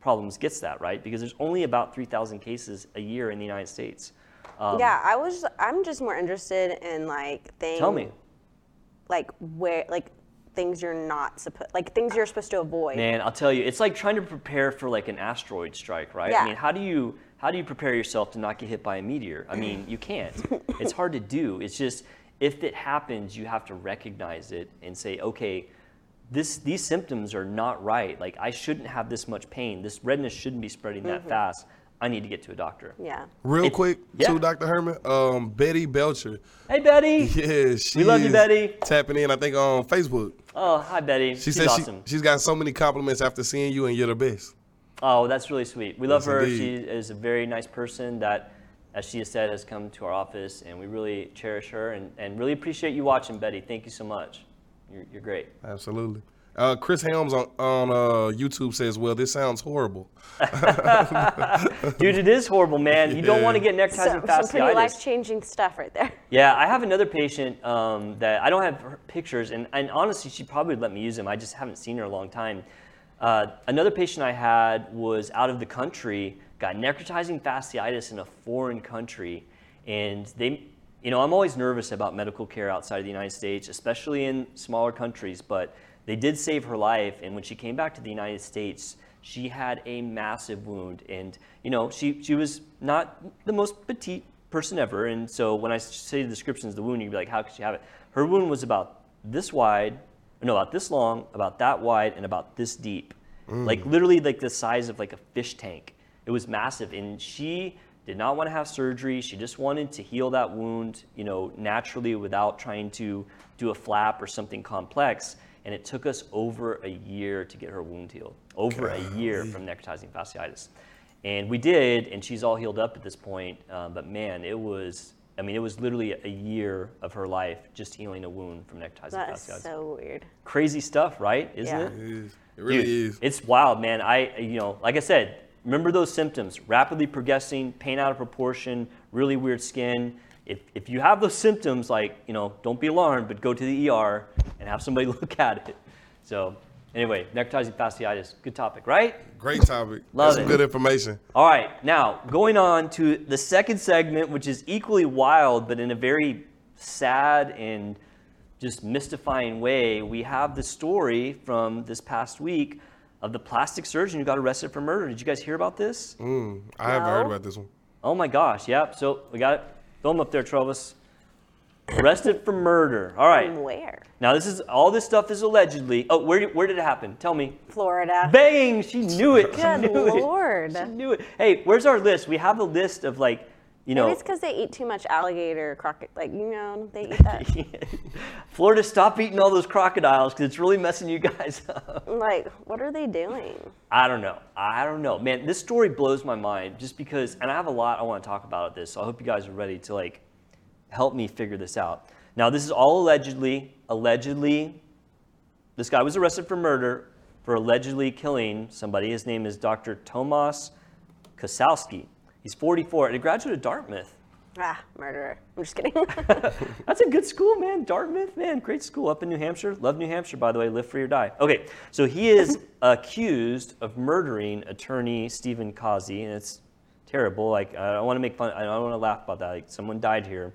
problems gets that, right? Because there's only about 3,000 cases a year in the United States. Um, yeah, I was. I'm just more interested in like things. Tell me. Like where, like things you're not supposed, like things you're supposed to avoid. Man, I'll tell you, it's like trying to prepare for like an asteroid strike, right? Yeah. I mean, how do you how do you prepare yourself to not get hit by a meteor? I mean, you can't. it's hard to do. It's just if it happens, you have to recognize it and say, okay, this these symptoms are not right. Like I shouldn't have this much pain. This redness shouldn't be spreading that fast. I need to get to a doctor. Yeah. Real It- quick, yeah. too, Dr. Hermann. Um, Betty Belcher. Hey Betty. Yeah, she We love you, is Betty. Tapping in, I think, on Facebook. Oh, hi Betty. She She's said awesome. she, she's got so many compliments after seeing you, and you're the best. Oh, that's really sweet. We love Yes, her. indeed. She is a very nice person that, as she has said, has come to our office, and we really cherish her and, and really appreciate you watching, Betty. Thank you so much. You're, you're great. Absolutely. Uh, Chris Helms on, on uh, YouTube says, "Well, this sounds horrible." Dude, it is horrible, man. You don't want to get So, necrotizing some pretty fasciitis. life-changing stuff right there. Yeah, I have another patient um, that I don't have pictures, and, and honestly, she probably would let me use them. I just haven't seen her in a long time. Uh, another patient I had was out of the country, got necrotizing fasciitis in a foreign country, and they, you know, I'm always nervous about medical care outside of the United States, especially in smaller countries, but they did save her life, and when she came back to the United States, she had a massive wound, and you know, she she was not the most petite person ever. And so when I say the descriptions of the wound, you'd be like, how could she have it? Her wound was about this wide, no, about this long, about that wide, and about this deep. Mm. Like literally like the size of like a fish tank. It was massive. And she did not want to have surgery. She just wanted to heal that wound, you know, naturally without trying to do a flap or something complex. And it took us over a year to get her wound healed. Over a year from necrotizing fasciitis. And we did, and she's all healed up at this point. Um, but man, it was, I mean, it was literally a year of her life just healing a wound from necrotizing That is fasciitis. so weird. Crazy stuff, right? Isn't Yeah. it? It, is. it really Dude, is. It's wild, man. I, you know, like I said, remember those symptoms: rapidly progressing, pain out of proportion, really weird skin. If, if you have those symptoms, like you know, don't be alarmed, but go to the ER and have somebody look at it. So, anyway, necrotizing fasciitis, good topic, right? Great topic. Love That's some it. good information. All right, now going on to the second segment, which is equally wild, but in a very sad and just mystifying way. We have the story from this past week of the plastic surgeon who got arrested for murder. Did you guys hear about this? Mm, I haven't heard about this one. Oh my gosh, yep. So we got it. Throw him up there, Travis. Arrested for murder. All right. From where? Now this is all this stuff is allegedly. Oh, where did, where did it happen? Tell me. Florida. Bang! She knew it. She knew lord. it. She knew it. Hey, where's our list? We have a list of like, you know. Maybe it's because they eat too much alligator, crocodile. Like you know, they eat that. Florida, stop eating all those crocodiles because it's really messing you guys up. like, what are they doing? I don't know. I don't know. Man, this story blows my mind just because, and I have a lot I want to talk about at this, so I hope you guys are ready to like help me figure this out. Now, this is all allegedly, allegedly, this guy was arrested for murder for allegedly killing somebody. His name is Dr. Thomas Kosmowski. He's 44 and a graduate of Dartmouth. Ah, murderer. I'm just kidding. That's a good school, man. Dartmouth, man, great school up in New Hampshire. Love New Hampshire, by the way. Live free or die. Okay, so he is accused of murdering attorney Stephen Cozzi, and it's terrible. Like I don't want to make fun. I don't want to laugh about that. Like someone died here,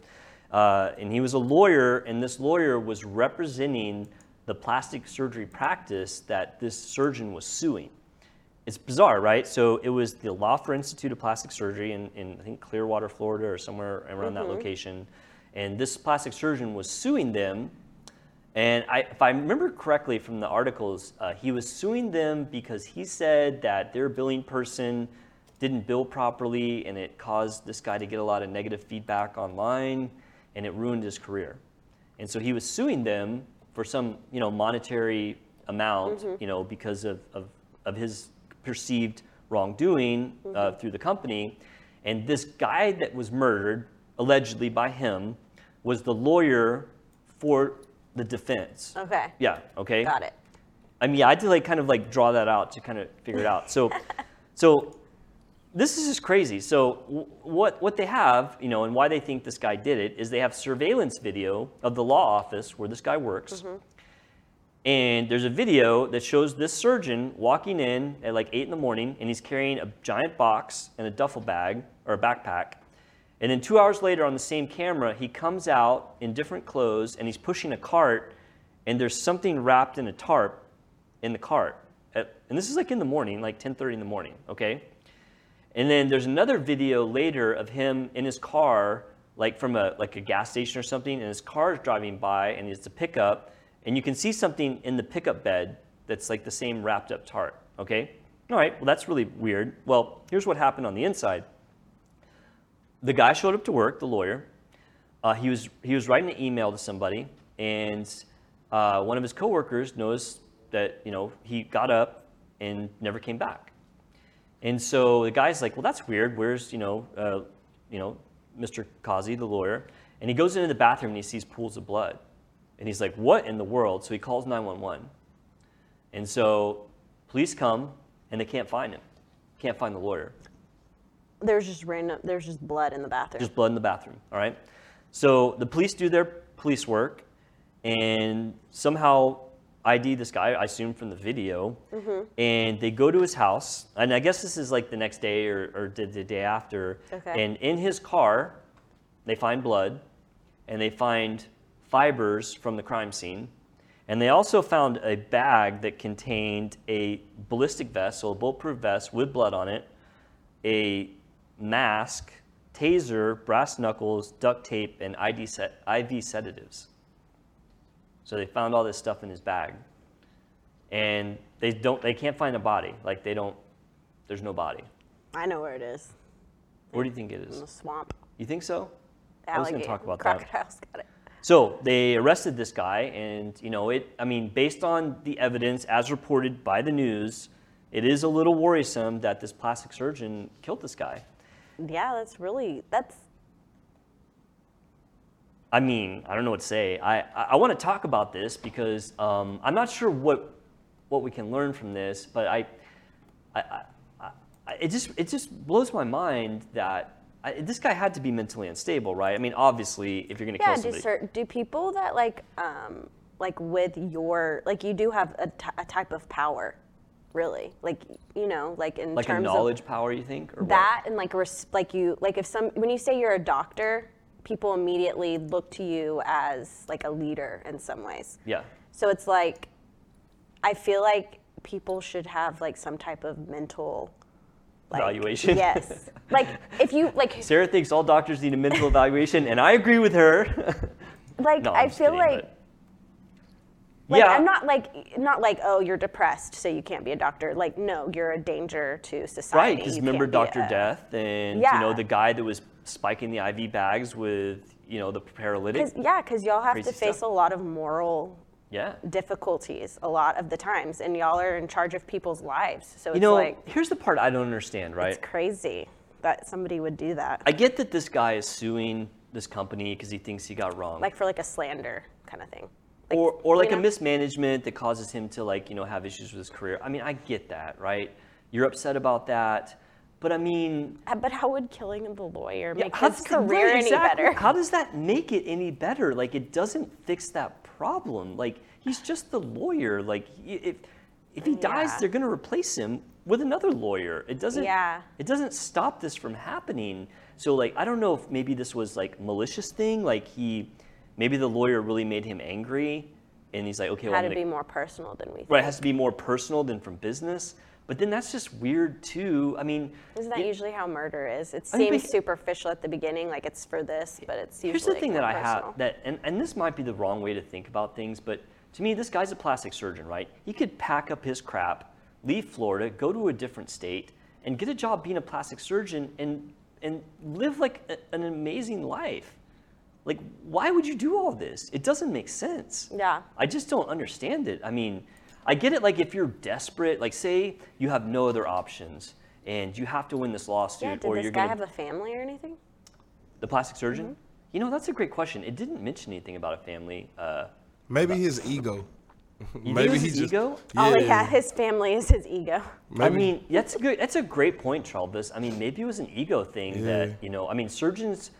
uh, and he was a lawyer, and this lawyer was representing the plastic surgery practice that this surgeon was suing it's bizarre, right? So it was the Loffer Institute of Plastic Surgery in, in I think Clearwater, Florida, or somewhere around that location, and this plastic surgeon was suing them. And I, if I remember correctly from the articles, uh, he was suing them because he said that their billing person didn't bill properly, and it caused this guy to get a lot of negative feedback online, and it ruined his career. And so he was suing them for some, you know, monetary amount, you know, because of, of, of his perceived wrongdoing uh, through the company. And this guy that was murdered, allegedly by him, was the lawyer for the defense. okay. Yeah, okay. Got it. I mean, I had to like kind of like draw that out to kind of figure it out. So, so this is just crazy. So w- what what they have, you know, and why they think this guy did it is they have surveillance video of the law office where this guy works. And there's a video that shows this surgeon walking in at like eight in the morning, and he's carrying a giant box and a duffel bag or a backpack. And then two hours later, on the same camera, he comes out in different clothes and he's pushing a cart, and there's something wrapped in a tarp in the cart. And this is like in the morning, like 10:30 in the morning. Okay. And then there's another video later of him in his car, like from a like a gas station or something, and his car is driving by, and it's a pickup, and you can see something in the pickup bed that's like the same wrapped up tart, Okay. All right. Well, that's really weird. Well, here's what happened on the inside. The guy showed up to work, the lawyer. Uh, he was he was writing an email to somebody, and uh, one of his coworkers noticed that you know he got up and never came back. And so the guy's like, "Well, that's weird. Where's you know, uh, you know, Mr. Cozzi, the lawyer?" And he goes into the bathroom and he sees pools of blood, and he's like, "What in the world?" So he calls 911. And so police come and they can't find him, can't find the lawyer. There's just random. There's just blood in the bathroom. Just blood in the bathroom. All right. So the police do their police work, and somehow ID this guy. I assume from the video, mm-hmm. and they go to his house. And I guess this is like the next day or, or the, the day after. Okay. And in his car, they find blood, and they find fibers from the crime scene. And they also found a bag that contained a ballistic vest, so a bulletproof vest with blood on it, a mask, taser, brass knuckles, duct tape, and ID set, IV sedatives. So they found all this stuff in his bag, and they don't. They can't find a body. Like they don't. There's no body. I know where it is. Where do you think it is? In the swamp. You think so? I was gonna talk about that. Crocodiles got it. So they arrested this guy, and you know it. I mean, based on the evidence as reported by the news, it is a little worrisome that this plastic surgeon killed this guy. Yeah, that's really that's I mean, I don't know what to say. I, I, I want to talk about this because um, I'm not sure what what we can learn from this, but I, I, I, I it just it just blows my mind that I, this guy had to be mentally unstable, right? I mean, obviously, if you're going to yeah. kill Do somebody, cer- do people that like um like with your like you do have a, t- a type of power, really? Like you know like in like a terms knowledge power, you think, or of what? that and like res- like you like if some when you say you're a doctor, people immediately look to you as like a leader in some ways. Yeah, So it's like, I feel like people should have like some type of mental like, Evaluation? Yes. like if you like Sarah thinks all doctors need a mental evaluation, and I agree with her. like No, I feel kidding, like but- like yeah, I'm not like not like oh you're depressed so you can't be a doctor. Like no, you're a danger to society. right. Because remember Dr. a- Death, and you know the guy that was spiking the IV bags with you know the paralytic. 'Cause- yeah, because y'all have Crazy to face stuff. a lot of moral Yeah. difficulties a lot of the times, and y'all are in charge of people's lives. So it's You know, like here's the part I don't understand, right? it's crazy that somebody would do that. I get that this guy is suing this company because he thinks he got wrong. like for like a slander kind of thing. Like, or, or like a mismanagement that causes him to like you know have issues with his career. I mean, I get that, right? You're upset about that, but I mean, Uh, But how would killing the lawyer make how his career right, any better? How does that make it any better? Like, it doesn't fix that problem. Like, he's just the lawyer. Like, if if he dies, Yeah. they're gonna replace him with another lawyer. It doesn't. Yeah. It doesn't stop this from happening. So like, I don't know if maybe this was like malicious thing. Like he, maybe the lawyer really made him angry, and he's like, okay, well, Had to be more personal than we think. Right, it has to be more personal than from business. But then that's just weird too. I mean, Isn't that it- usually how murder is? It I mean, seems superficial at the beginning, like it's for this, but it's usually here's the thing that I personal. have that, and, and this might be the wrong way to think about things, but to me, this guy's a plastic surgeon, right? He could pack up his crap, leave Florida, go to a different state, and get a job being a plastic surgeon and and live like a, an amazing life. Like, why would you do all this? It doesn't make sense. Yeah. I just don't understand it. I mean, I get it. Like, if you're desperate, like, say you have no other options and you have to win this lawsuit, Yeah, did or this you're guy gonna have a family or anything? the plastic surgeon. Mm-hmm. You know, that's a great question. It didn't mention anything about a family. Uh, Maybe his ego. you think it was his ego? Oh yeah, his family is his ego. I mean, that's a good. That's a great point, Charles. I mean, maybe it was an ego thing Yeah. that you know. I mean, surgeons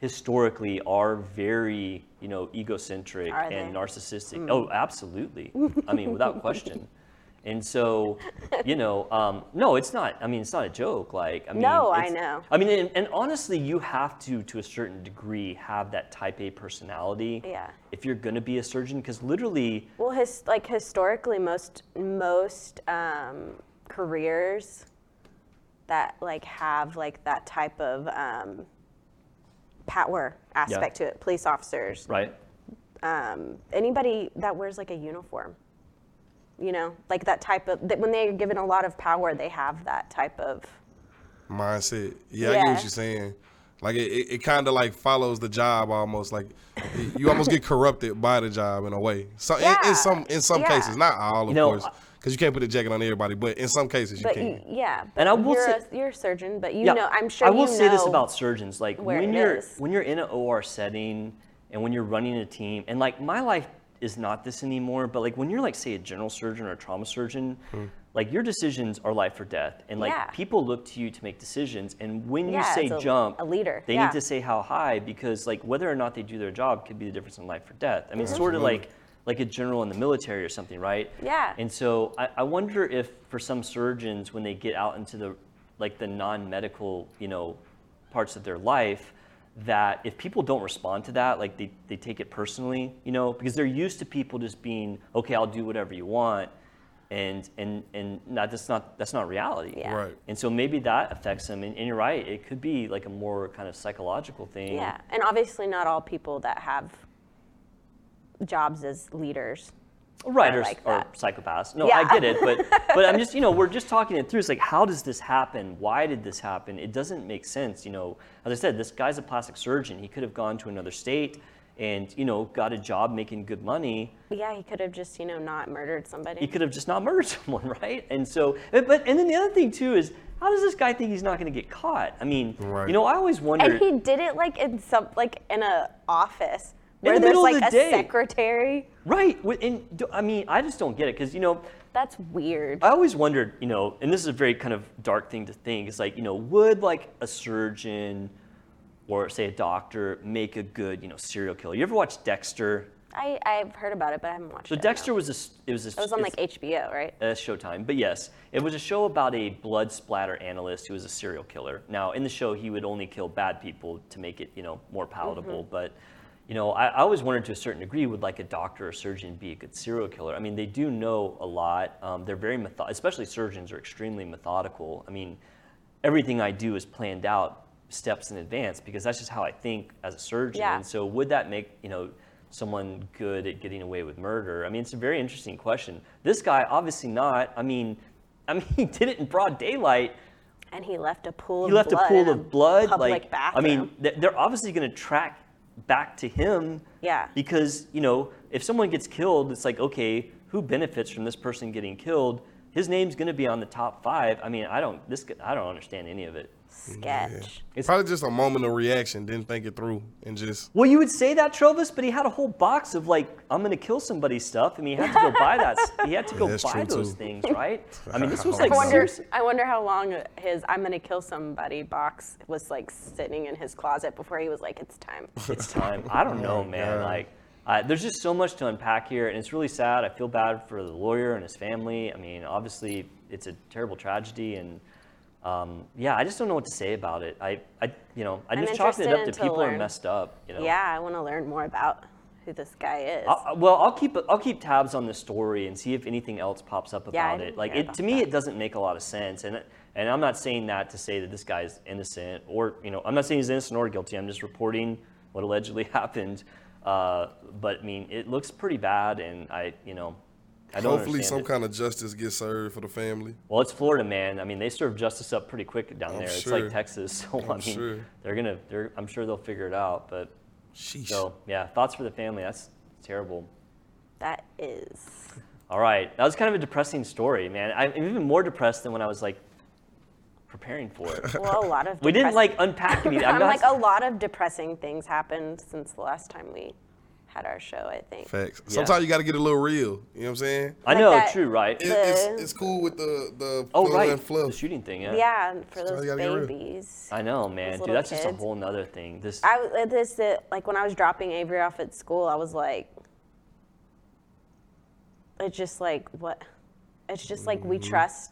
historically are very you know egocentric Are and they? Narcissistic. Oh, absolutely. I mean, without question. And so, you know, um, no, it's not. I mean, it's not a joke. Like, I mean, No, I know. I mean, and, and honestly, you have to, to a certain degree, have that Type A personality. Yeah. If you're going to be a surgeon, because literally, Well, his like historically, most most um, careers that like have like that type of um, power aspect to it, police officers, right? um, anybody that wears like a uniform, you know, like that type of that when they're given a lot of power, they have that type of mindset. Yeah, I get what you're saying. Like it, it, it kind of like follows the job almost. Like you almost get corrupted by the job in a way. So in, Yeah. in some in some Yeah. cases, not all of You know, course, because you can't put a jacket on everybody. But in some cases, you But can. you, yeah, And I will you're, say- a, you're a surgeon, but you yeah, know, I'm sure I will you say this about surgeons: like when you're is. when you're in an OR setting and when you're running a team, and like my life is not this anymore. But like when you're like say a general surgeon or a trauma surgeon, Hmm. like your decisions are life or death, and like Yeah. people look to you to make decisions. And when you Yeah, say a- jump, a leader, they yeah. need to say how high because like whether or not they do their job could be the difference in life or death. I mean, it's sort of like like a general in the military or something, right? Yeah. And so I, I wonder if for some surgeons when they get out into the like the non-medical, you know, parts of their life, that if people don't respond to that, like they, they take it personally, you know, because they're used to people just being, okay, I'll do whatever you want. And and and not, that's not that's not reality. Yeah. Right. And so maybe that affects them. And, and you're right, it could be like a more kind of psychological thing. Yeah, and obviously not all people that have jobs as leaders. Right, or, like or psychopaths. No, Yeah. I get it, but but I'm just you know we're just talking it through. It's like how does this happen? Why did this happen? It doesn't make sense. You know, as I said, this guy's a plastic surgeon. He could have gone to another state and you know got a job making good money. Yeah, he could have just you know not murdered somebody. He could have just not murdered someone, right? And so, but and then the other thing too is how does this guy think he's not going to get caught? I mean, Right. you know, I always wonder. and he did it like in some like in a office In where the there's middle of like the a day. secretary. right, and I mean, I just don't get it because you know. That's weird. I always wondered, you know, and this is a very kind of dark thing to think. It's like, you know, would like a surgeon or say a doctor make a good, you know, serial killer? You ever watch Dexter? I I've heard about it, but I haven't watched So it. So Dexter was a, it was a, It was on like HBO, right? uh, Showtime, but yes, it was a show about a blood splatter analyst who was a serial killer. Now, in the show, he would only kill bad people to make it, you know, more palatable. Mm-hmm. But you know, I, I always wondered to a certain degree, would like a doctor or surgeon be a good serial killer? I mean, they do know a lot. Um, they're very method, especially surgeons are extremely methodical. I mean, everything I do is planned out steps in advance because that's just how I think as a surgeon. Yeah. And so, would that make you know someone good at getting away with murder? I mean, it's a very interesting question. This guy, obviously not. I mean, I mean, he did it in broad daylight. And he left a pool He of left a pool of blood. Public like, bathroom. I mean, they're obviously going to track back to him. Yeah. Because you know, if someone gets killed, it's like, okay, who benefits from this person getting killed? His name's going to be on the top five. I mean, I don't. This. I don't understand any of it. Sketch. It's Probably just a moment of reaction, didn't think it through, and just Well, you would say that, Trovis, but he had a whole box of like, I'm gonna kill somebody stuff. I mean, he had to go buy that. s- He had to go Yeah, buy those too. things, right? I mean, this was like I wonder. I wonder how long his "I'm gonna kill somebody" box was like sitting in his closet before he was like, "It's time." it's time. I don't know, man. God. Like, uh, there's just so much to unpack here, and it's really sad. I feel bad for the lawyer and his family. I mean, obviously, it's a terrible tragedy, and um, yeah, I just don't know what to say about it. I, I you know, I I'm just chalked it up to people are messed up. You know. Yeah, I want to learn more about who this guy is. I'll, well, I'll keep I'll keep tabs on the story and see if anything else pops up Yeah, about it. didn't Like it, to me, that. it doesn't make a lot of sense, and and I'm not saying that to say that this guy is innocent or you know I'm not saying he's innocent or guilty. I'm just reporting what allegedly happened. Uh, but I mean, it looks pretty bad, and I you know I don't hopefully some it. kind of justice gets served for the family. Well, it's Florida, man. I mean, they serve justice up pretty quick down I'm there. It's like Texas, so I I'm mean, sure. they're gonna. They're, I'm sure they'll figure it out. But Sheesh. so yeah, thoughts for the family. That's terrible. that is. All right, that was kind of a depressing story, man. I'm even more depressed than when I was like preparing for it. Well, a lot of. we didn't like unpack anything. I'm I'm not, like a lot of depressing things happened since the last time we had our show. I think. Facts. Yeah. Sometimes you got to get a little real. You know what I'm saying? I like know, that- true, right? It, The- it's, it's cool with the the oh, right, and fluff. the shooting thing. Yeah. Yeah, for That's those you gotta get real. babies. I know, man, dude. little That's just a whole nother thing. This. I was at this uh, like when I was dropping Avery off at school, I was like, it's just like what, it's just like Mm-hmm. we trust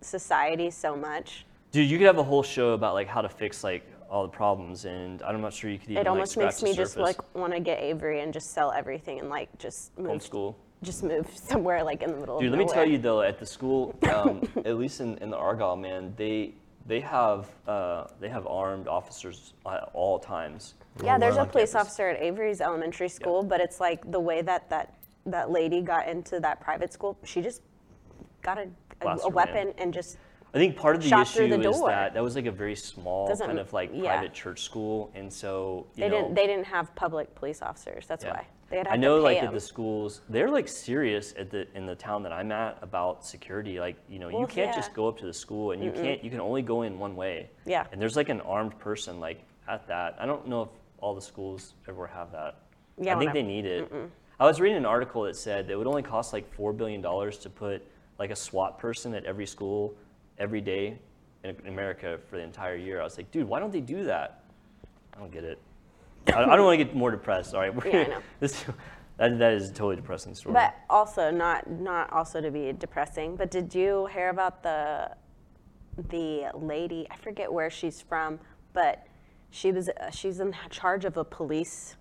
society so much. Dude, you could have a whole show about like how to fix like all the problems, and I'm not sure you could even It almost scratch makes me just surface. like want to get Avery and just sell everything and like just move, school. just move somewhere like in the middle of the world. Dude, of let me tell you though, at the school, um, at least in, in the Argyle, man, they they have uh, they have armed officers at all times. Yeah, there's a police campus. officer at Avery's elementary school, but it's like the way that that that lady got into that private school, she just got a, a, a her, man. weapon and just I think part of the shot through issue the is door. that that was like a very small Doesn't- kind of like yeah. private church school, and so you they know, didn't they didn't have public police officers. That's why they had I know, to pay like them. at the schools, they're like serious at the in the town that I'm at about security. Like you know, you Well, can't yeah. just go up to the school, and you can't you can only go in one way. Yeah. And there's like an armed person like at that. I don't know if all the schools ever have that. Yeah, I think I- they need it. I was reading an article that said that it would only cost like four billion dollars to put like a SWAT person at every school every day in America for the entire year. I was like, dude, why don't they do that? I don't get it. I, I don't want to get more depressed. All right, we're Yeah, I know. this, that, that is a totally depressing story. But also not not also to be depressing. But did you hear about the the lady? I forget where she's from, but she was uh, she's in charge of a police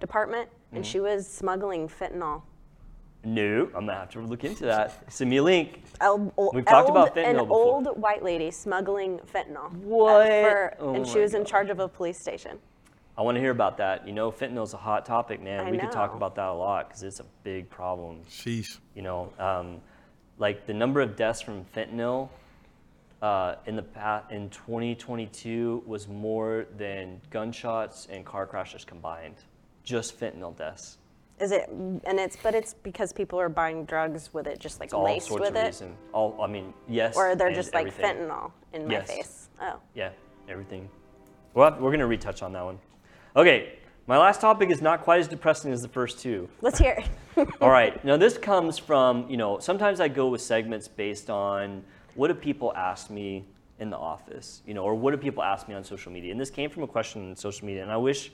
department, and Mm-hmm. she was smuggling fentanyl. No, I'm gonna have to look into that. Send me a link. El- o- We've talked about an fentanyl before. old white lady smuggling fentanyl. uh, What? for- Oh and she my was in God. charge of a police station. I want to hear about that. You know, fentanyl's a hot topic, man. I we could talk know. about that a lot because it's a big problem. Sheesh. You know, um, like the number of deaths from fentanyl uh, in the past in 2022 was more than gunshots and car crashes combined. Just fentanyl deaths. Is it? And it's but it's because people are buying drugs with it, just like all laced sorts with of it, reason. All I mean, yes. or they're and just like everything. fentanyl in my face. Oh. Yeah, everything. Well, we're gonna retouch on that one. Okay, my last topic is not quite as depressing as the first two. Let's hear it. All right. Now this comes from, you know, sometimes I go with segments based on what do people ask me in the office, you know, or what do people ask me on social media. And this came from a question on social media, and I wish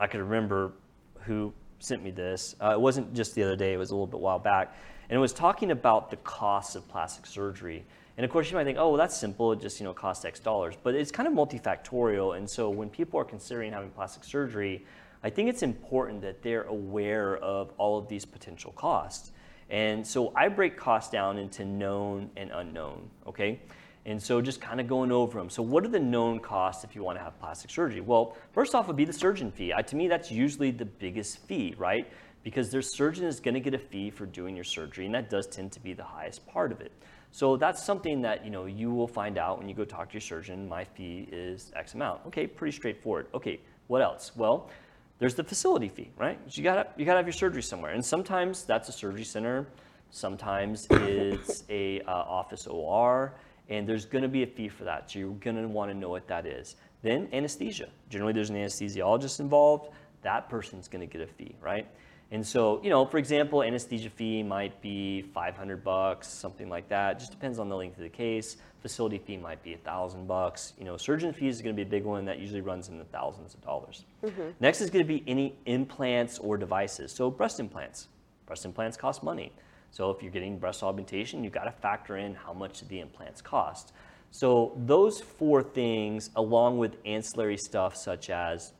I could remember who sent me this. Uh, it wasn't just the other day; it was a little bit while back, and it was talking about the costs of plastic surgery. And of course, you might think, oh, well, that's simple; it just you know costs X dollars. But it's kind of multifactorial, and so when people are considering having plastic surgery, I think it's important that they're aware of all of these potential costs. And so I break costs down into known and unknown, okay? And so just kind of going over them. So what are the known costs if you want to have plastic surgery? Well, first off would be the surgeon fee. I, to me, that's usually the biggest fee, right? Because their surgeon is going to get a fee for doing your surgery, and that does tend to be the highest part of it. So that's something that you know you will find out when you go talk to your surgeon. My fee is X amount. Okay, pretty straightforward. Okay, what else? Well, there's the facility fee, right? You gotta you gotta have your surgery somewhere, and sometimes that's a surgery center. Sometimes it's a uh, office OR and there's going to be a fee for that. So you're going to want to know what that is. Then anesthesia. Generally, there's an anesthesiologist involved. That person's going to get a fee, right? And so, you know, for example, anesthesia fee might be 500 bucks, something like that. Just depends on the length of the case. Facility fee might be a thousand bucks. You know, surgeon fees is going to be a big one that usually runs in the thousands of dollars. Mm-hmm. Next is going to be any implants or devices. So breast implants. Breast implants cost money. So if you're getting breast augmentation, you've got to factor in how much the implants cost. So those four things, along with ancillary stuff such as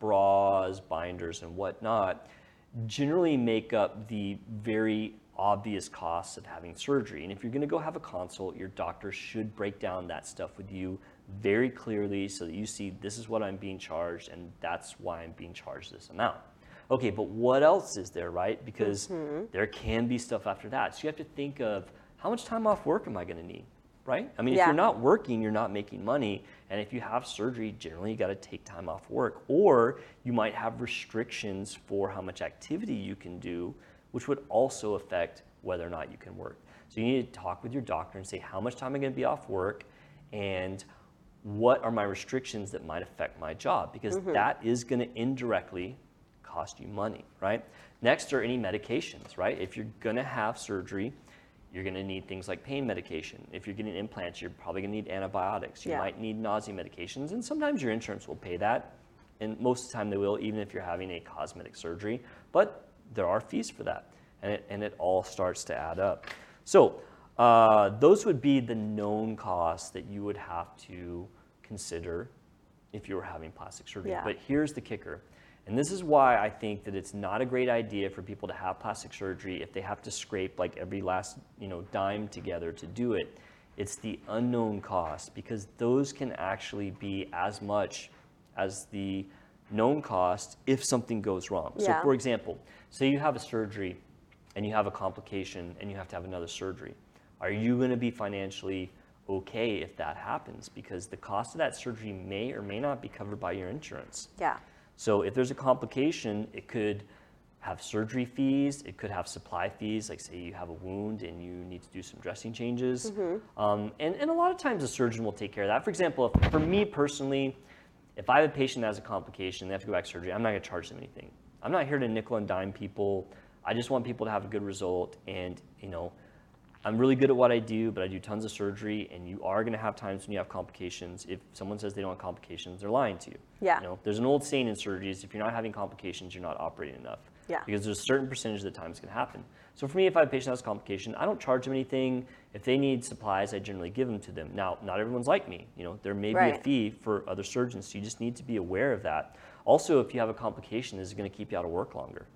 bras, binders, and whatnot, generally make up the very obvious costs of having surgery. And if you're going to go have a consult, your doctor should break down that stuff with you very clearly so that you see this is what I'm being charged and that's why I'm being charged this amount. Okay, but what else is there, right? Because mm-hmm. there can be stuff after that. So you have to think of how much time off work am I going to need, right? I mean, yeah. if you're not working, you're not making money. And if you have surgery, generally you got to take time off work. Or you might have restrictions for how much activity you can do, which would also affect whether or not you can work. So you need to talk with your doctor and say, how much time am I going to be off work? And what are my restrictions that might affect my job? Because mm-hmm. that is going to indirectly cost you money, right? Next are any medications, right? If you're gonna have surgery, you're gonna need things like pain medication. If you're getting implants, you're probably gonna need antibiotics. You yeah. might need nausea medications, and sometimes your insurance will pay that. And most of the time they will, even if you're having a cosmetic surgery. But there are fees for that, and it, and it all starts to add up. So uh, those would be the known costs that you would have to consider if you were having plastic surgery. Yeah. But here's the kicker and this is why I think that it's not a great idea for people to have plastic surgery if they have to scrape like every last you know dime together to do it. It's the unknown cost because those can actually be as much as the known cost if something goes wrong. Yeah. So for example, say you have a surgery and you have a complication and you have to have another surgery. Are you going to be financially okay if that happens because the cost of that surgery may or may not be covered by your insurance. Yeah. So if there's a complication, it could have surgery fees, it could have supply fees, like say you have a wound and you need to do some dressing changes. Mm-hmm. Um, and, and a lot of times a surgeon will take care of that. For example, if, for me personally, if I have a patient that has a complication, they have to go back to surgery, I'm not gonna charge them anything. I'm not here to nickel and dime people. I just want people to have a good result and, you know, I'm really good at what I do, but I do tons of surgery, and you are going to have times when you have complications. If someone says they don't have complications, they're lying to you. Yeah. You know, there's an old saying in surgeries: if you're not having complications, you're not operating enough. Yeah. Because there's a certain percentage of the time it's going to happen. So for me, if I have a patient that has a complication, I don't charge them anything. If they need supplies, I generally give them to them. Now, not everyone's like me. You know, there may right. be a fee for other surgeons, so you just need to be aware of that. Also, if you have a complication, this is going to keep you out of work longer.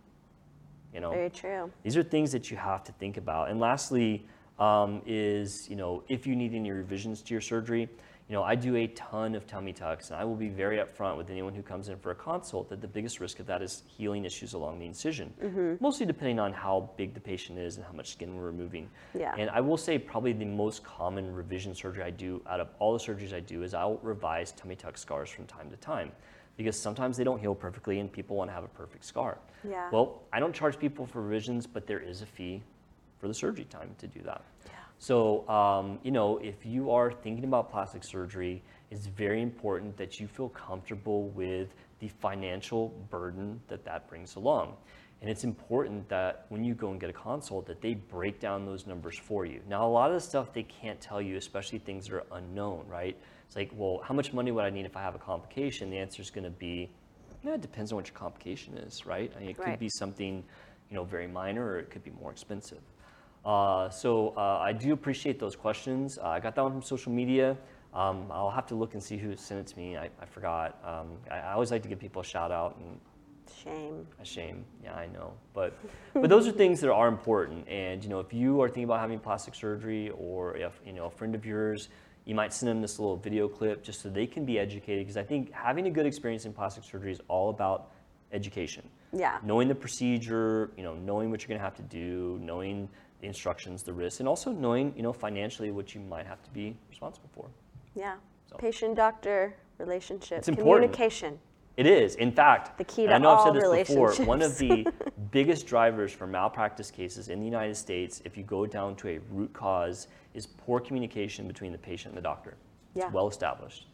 You know, very true. These are things that you have to think about. And lastly, um, is you know if you need any revisions to your surgery. You know, I do a ton of tummy tucks, and I will be very upfront with anyone who comes in for a consult that the biggest risk of that is healing issues along the incision, mm-hmm. mostly depending on how big the patient is and how much skin we're removing. Yeah. And I will say probably the most common revision surgery I do out of all the surgeries I do is I'll revise tummy tuck scars from time to time because sometimes they don't heal perfectly and people want to have a perfect scar. Yeah. Well, I don't charge people for revisions, but there is a fee for the surgery time to do that. Yeah. So, um, you know, if you are thinking about plastic surgery, it's very important that you feel comfortable with the financial burden that that brings along. And it's important that when you go and get a consult that they break down those numbers for you. Now, a lot of the stuff they can't tell you, especially things that are unknown, right? It's like, well, how much money would I need if I have a complication? The answer is going to be, yeah, it depends on what your complication is, right? I mean, it could be something, you know, very minor, or it could be more expensive. Uh, so uh, I do appreciate those questions. Uh, I got that one from social media. Um, I'll have to look and see who sent it to me. I, I forgot. Um, I, I, always like to give people a shout out, and Shame. A shame. Yeah, I know. But but those are things that are important. And you know, if you are thinking about having plastic surgery, or if you know a friend of yours, you might send them this little video clip just so they can be educated. Because I think having a good experience in plastic surgery is all about education. Yeah. Knowing the procedure, you know, knowing what you're going to have to do, knowing the instructions, the risks, and also knowing, you know, financially what you might have to be responsible for. Yeah. So- Patient doctor relationship. Communication. It is. In fact, The key to I know I've said this before, one of the biggest drivers for malpractice cases in the United States, if you go down to a root cause, is poor communication between the patient and the doctor. Yeah. It's well established.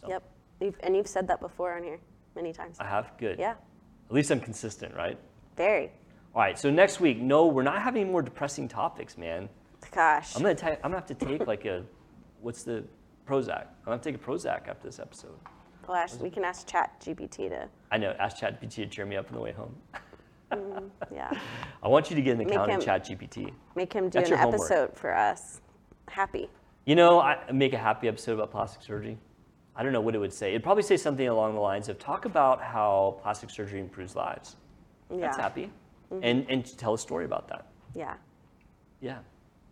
So Yep. You've, and you've said that before on here many times. I have good. Yeah. At least I'm consistent, right? Very. All right. So next week, no, we're not having more depressing topics, man. Gosh. I'm gonna ta- I'm gonna have to take like a, what's the Prozac? I'm gonna have to take a Prozac after this episode. Well, ask, we can ask Chat GPT to. I know. Ask Chat GPT to cheer me up on the way home. Mm-hmm, yeah. I want you to get an account in Chat GPT. Make him do That's an your homework. episode for us. Happy. You know, I make a happy episode about plastic surgery. I don't know what it would say. It'd probably say something along the lines of talk about how plastic surgery improves lives. Yeah. That's happy. Mm-hmm. And and tell a story about that. Yeah. Yeah.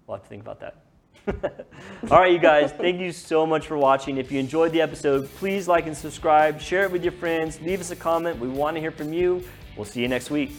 We'll have to think about that. All right, you guys, thank you so much for watching. If you enjoyed the episode, please like and subscribe, share it with your friends, leave us a comment. We want to hear from you. We'll see you next week.